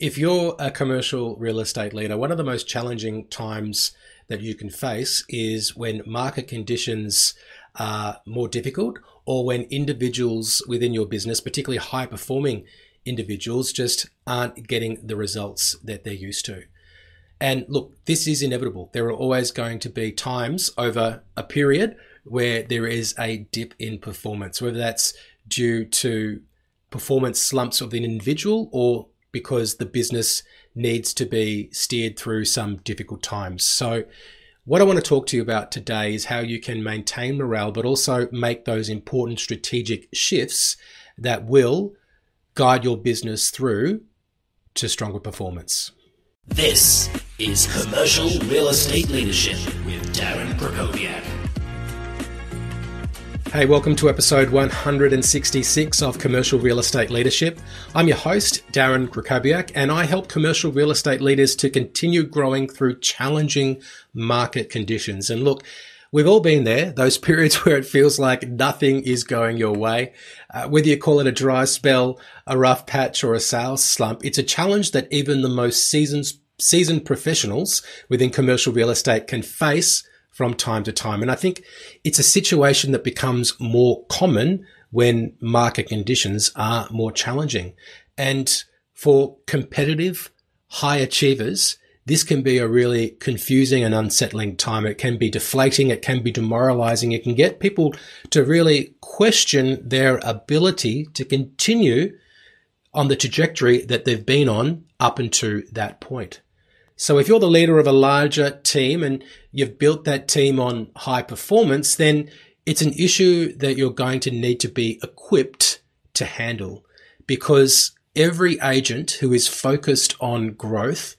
If you're a commercial real estate leader, one of the most challenging times that you can face is when market conditions are more difficult or when individuals within your business, particularly high performing individuals, just aren't getting the results that they're used to. And look, this is inevitable. There are always going to be times over a period where there is a dip in performance, whether that's due to performance slumps of an individual or because the business needs to be steered through some difficult times. So, what I want to talk to you about today is how you can maintain morale, but also make those important strategic shifts that will guide your business through to stronger performance. This is Commercial Real Estate Leadership with Darren Krakowiak. Hey, welcome to episode 166 of Commercial Real Estate Leadership. I'm your host, Darren Krakowiak, and I help commercial real estate leaders to continue growing through challenging market conditions. And look, We've all been there, those periods where it feels like nothing is going your way. Uh, whether you call it a dry spell, a rough patch, or a sales slump, it's a challenge that even the most seasoned, seasoned professionals within commercial real estate can face from time to time. And I think it's a situation that becomes more common when market conditions are more challenging. And for competitive high achievers, this can be a really confusing and unsettling time. It can be deflating. It can be demoralizing. It can get people to really question their ability to continue on the trajectory that they've been on up until that point. So if you're the leader of a larger team and you've built that team on high performance, then it's an issue that you're going to need to be equipped to handle because every agent who is focused on growth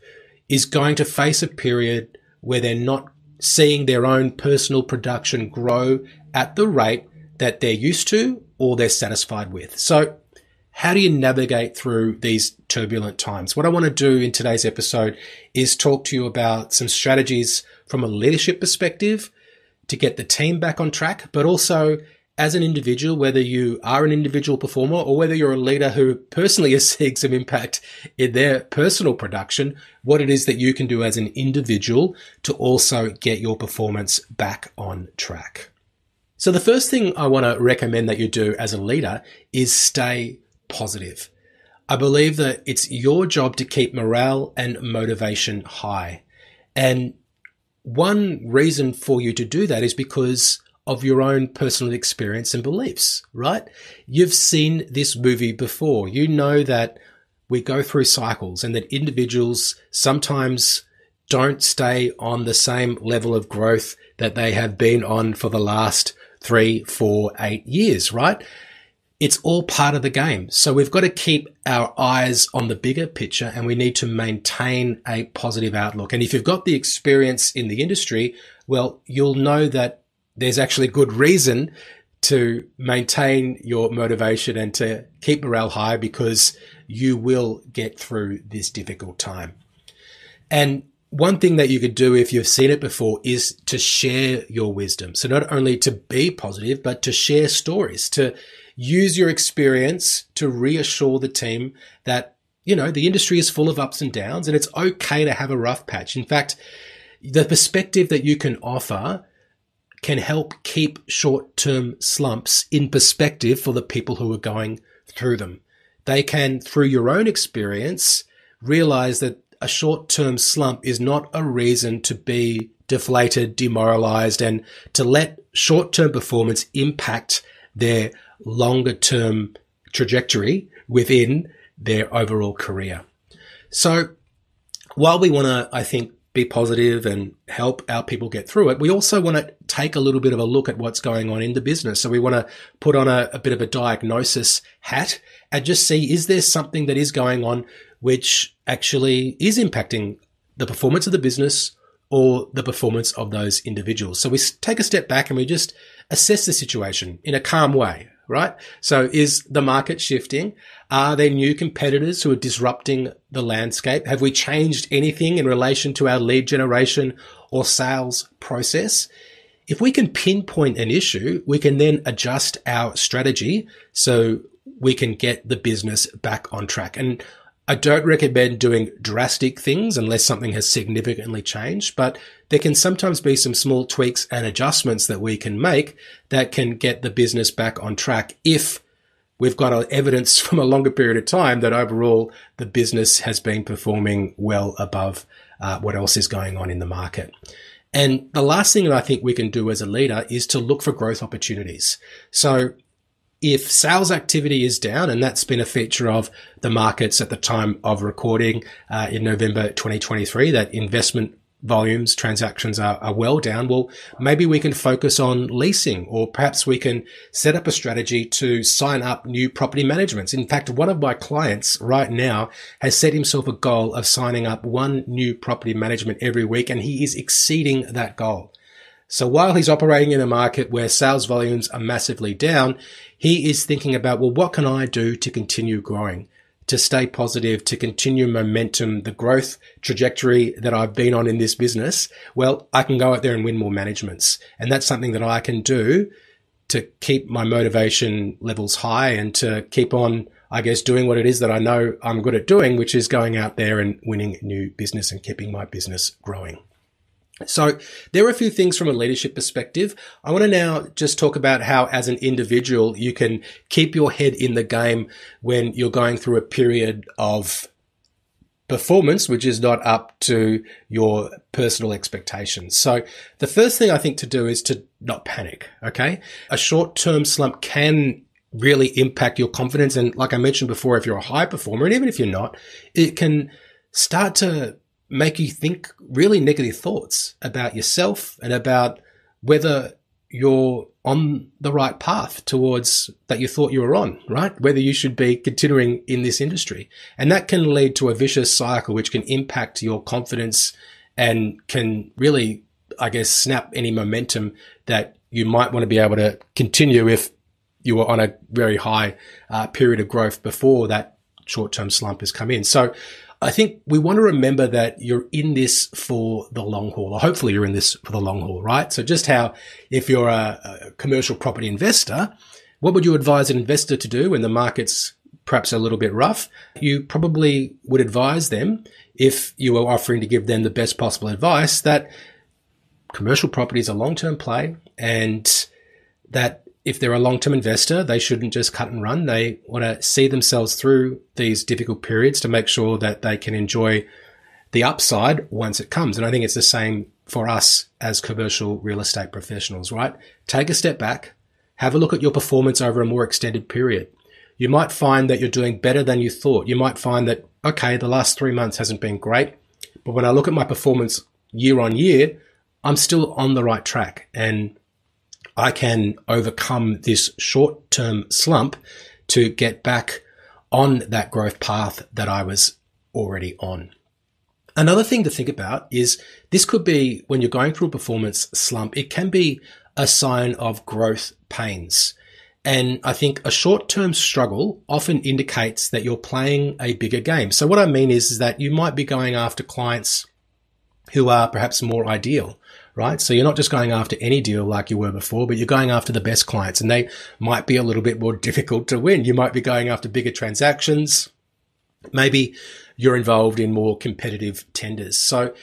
is going to face a period where they're not seeing their own personal production grow at the rate that they're used to or they're satisfied with. So how do you navigate through these turbulent times? What I want to do in today's episode is talk to you about some strategies from a leadership perspective to get the team back on track, but also as an individual, whether you are an individual performer or whether you're a leader who personally is seeing some impact in their personal production, what it is that you can do as an individual to also get your performance back on track. So the first thing I want to recommend that you do as a leader is stay positive. I believe that it's your job to keep morale and motivation high. And one reason for you to do that is because of your own personal experience and beliefs, right? You've seen this movie before. You know that we go through cycles and that individuals sometimes don't stay on the same level of growth that they have been on for the last three, four, eight years, right? It's all part of the game. So we've got to keep our eyes on the bigger picture and we need to maintain a positive outlook. And if you've got the experience in the industry, well, you'll know that there's actually good reason to maintain your motivation and to keep morale high because you will get through this difficult time. And one thing that you could do if you've seen it before is to share your wisdom. So not only to be positive, but to share stories, to use your experience to reassure the team that, you know, the industry is full of ups and downs and it's okay to have a rough patch. In fact, the perspective that you can offer can help keep short term slumps in perspective for the people who are going through them. They can, through your own experience, realize that a short term slump is not a reason to be deflated, demoralized, and to let short term performance impact their longer term trajectory within their overall career. So while we want to, I think, be positive and help our people get through it, we also want to take a little bit of a look at what's going on in the business. So we want to put on a, a bit of a diagnosis hat and just see, is there something that is going on which actually is impacting the performance of the business or the performance of those individuals? So we take a step back and we just assess the situation in a calm way right? So is the market shifting? Are there new competitors who are disrupting the landscape? Have we changed anything in relation to our lead generation or sales process? If we can pinpoint an issue, we can then adjust our strategy so we can get the business back on track. And I don't recommend doing drastic things unless something has significantly changed, but there can sometimes be some small tweaks and adjustments that we can make that can get the business back on track if we've got evidence from a longer period of time that overall the business has been performing well above uh, what else is going on in the market. And the last thing that I think we can do as a leader is to look for growth opportunities. So if sales activity is down, and that's been a feature of the markets at the time of recording uh, in November 2023, that investment volumes, transactions are, are well down, well, maybe we can focus on leasing or perhaps we can set up a strategy to sign up new property managements. In fact, one of my clients right now has set himself a goal of signing up one new property management every week and he is exceeding that goal. So while he's operating in a market where sales volumes are massively down, he is thinking about, well, what can I do to continue growing? To stay positive, to continue momentum, the growth trajectory that I've been on in this business, well, I can go out there and win more managements. And that's something that I can do to keep my motivation levels high and to keep on, I guess, doing what it is that I know I'm good at doing, which is going out there and winning new business and keeping my business growing. So there are a few things from a leadership perspective. I want to now just talk about how as an individual you can keep your head in the game when you're going through a period of performance which is not up to your personal expectations. So the first thing I think to do is to not panic, okay? A short-term slump can really impact your confidence and like I mentioned before if you're a high performer and even if you're not, it can start to make you think really negative thoughts about yourself and about whether you're on the right path towards that you thought you were on, right? Whether you should be continuing in this industry. And that can lead to a vicious cycle, which can impact your confidence and can really, I guess, snap any momentum that you might want to be able to continue if you were on a very high uh, period of growth before that short term slump has come in. So I think we want to remember that you're in this for the long haul, or hopefully you're in this for the long haul, right? So just how if you're a, a commercial property investor, what would you advise an investor to do when the market's perhaps a little bit rough? You probably would advise them if you were offering to give them the best possible advice that commercial property is a long-term play and that if they're a long-term investor, they shouldn't just cut and run. They want to see themselves through these difficult periods to make sure that they can enjoy the upside once it comes. And I think it's the same for us as commercial real estate professionals, right? Take a step back, have a look at your performance over a more extended period. You might find that you're doing better than you thought. You might find that, okay, the last three months hasn't been great, but when I look at my performance year on year, I'm still on the right track. And I can overcome this short term slump to get back on that growth path that I was already on. Another thing to think about is this could be when you're going through a performance slump, it can be a sign of growth pains. And I think a short term struggle often indicates that you're playing a bigger game. So what I mean is, is that you might be going after clients who are perhaps more ideal right? So you're not just going after any deal like you were before, but you're going after the best clients and they might be a little bit more difficult to win. You might be going after bigger transactions. Maybe you're involved in more competitive tenders. So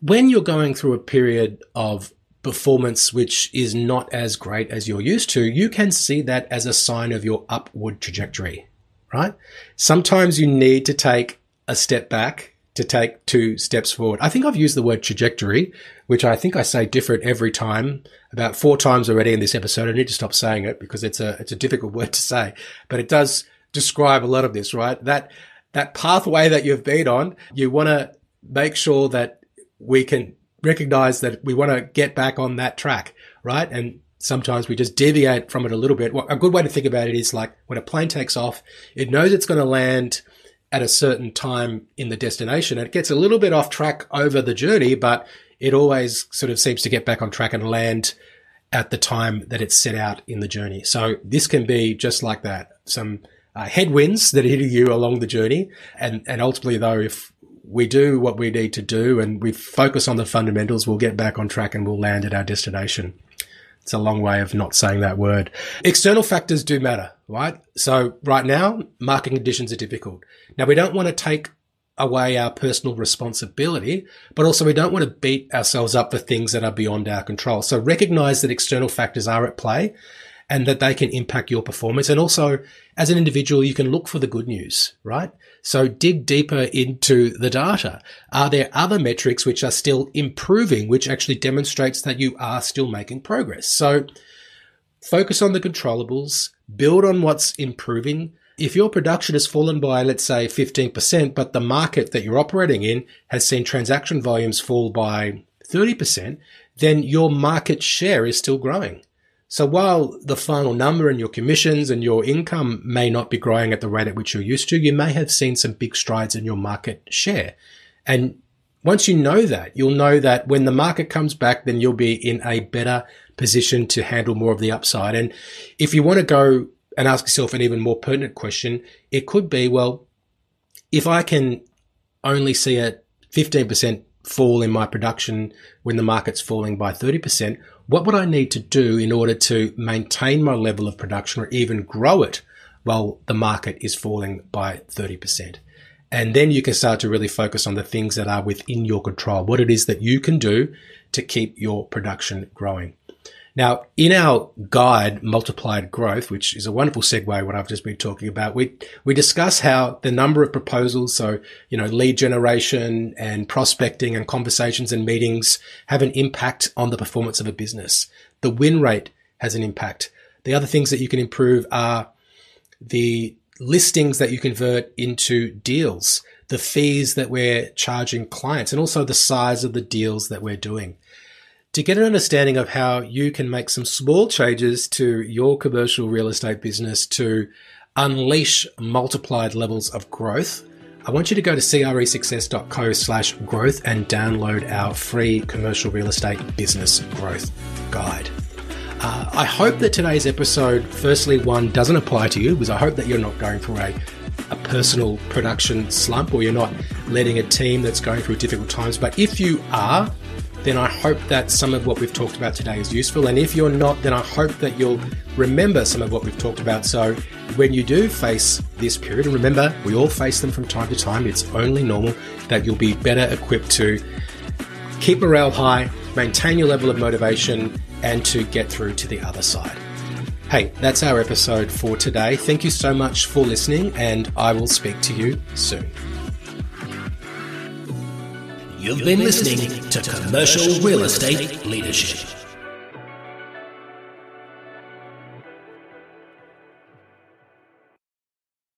when you're going through a period of performance which is not as great as you're used to, you can see that as a sign of your upward trajectory, right? Sometimes you need to take a step back to take two steps forward. I think I've used the word trajectory, which I think I say different every time, about four times already in this episode. I need to stop saying it because it's a it's a difficult word to say, but it does describe a lot of this, right? That that pathway that you've been on, you want to make sure that we can recognize that we want to get back on that track, right? And sometimes we just deviate from it a little bit. Well, a good way to think about it is like when a plane takes off, it knows it's going to land at a certain time in the destination. It gets a little bit off track over the journey, but it always sort of seems to get back on track and land at the time that it's set out in the journey. So this can be just like that. Some uh, headwinds that hit you along the journey. And, and ultimately though, if we do what we need to do and we focus on the fundamentals, we'll get back on track and we'll land at our destination. It's a long way of not saying that word. External factors do matter right? So right now, market conditions are difficult. Now we don't want to take away our personal responsibility, but also we don't want to beat ourselves up for things that are beyond our control. So recognize that external factors are at play and that they can impact your performance. And also as an individual, you can look for the good news, right? So dig deeper into the data. Are there other metrics which are still improving, which actually demonstrates that you are still making progress? So focus on the controllables, build on what's improving. If your production has fallen by, let's say, 15%, but the market that you're operating in has seen transaction volumes fall by 30%, then your market share is still growing. So while the final number and your commissions and your income may not be growing at the rate at which you're used to, you may have seen some big strides in your market share. And once you know that, you'll know that when the market comes back, then you'll be in a better position to handle more of the upside. And if you want to go and ask yourself an even more pertinent question, it could be, well, if I can only see a 15% fall in my production when the market's falling by 30%, what would I need to do in order to maintain my level of production or even grow it while the market is falling by 30%? And then you can start to really focus on the things that are within your control, what it is that you can do to keep your production growing. Now, in our guide, Multiplied Growth, which is a wonderful segue what I've just been talking about, we, we discuss how the number of proposals, so, you know, lead generation and prospecting and conversations and meetings have an impact on the performance of a business. The win rate has an impact. The other things that you can improve are the listings that you convert into deals, the fees that we're charging clients, and also the size of the deals that we're doing to get an understanding of how you can make some small changes to your commercial real estate business to unleash multiplied levels of growth, I want you to go to cresuccess.co slash growth and download our free commercial real estate business growth guide. Uh, I hope that today's episode, firstly, one doesn't apply to you because I hope that you're not going through a, a personal production slump or you're not letting a team that's going through difficult times. But if you are, then I hope that some of what we've talked about today is useful. And if you're not, then I hope that you'll remember some of what we've talked about. So when you do face this period, and remember, we all face them from time to time, it's only normal that you'll be better equipped to keep morale high, maintain your level of motivation, and to get through to the other side. Hey, that's our episode for today. Thank you so much for listening, and I will speak to you soon. You've been listening to Commercial Real Estate Leadership.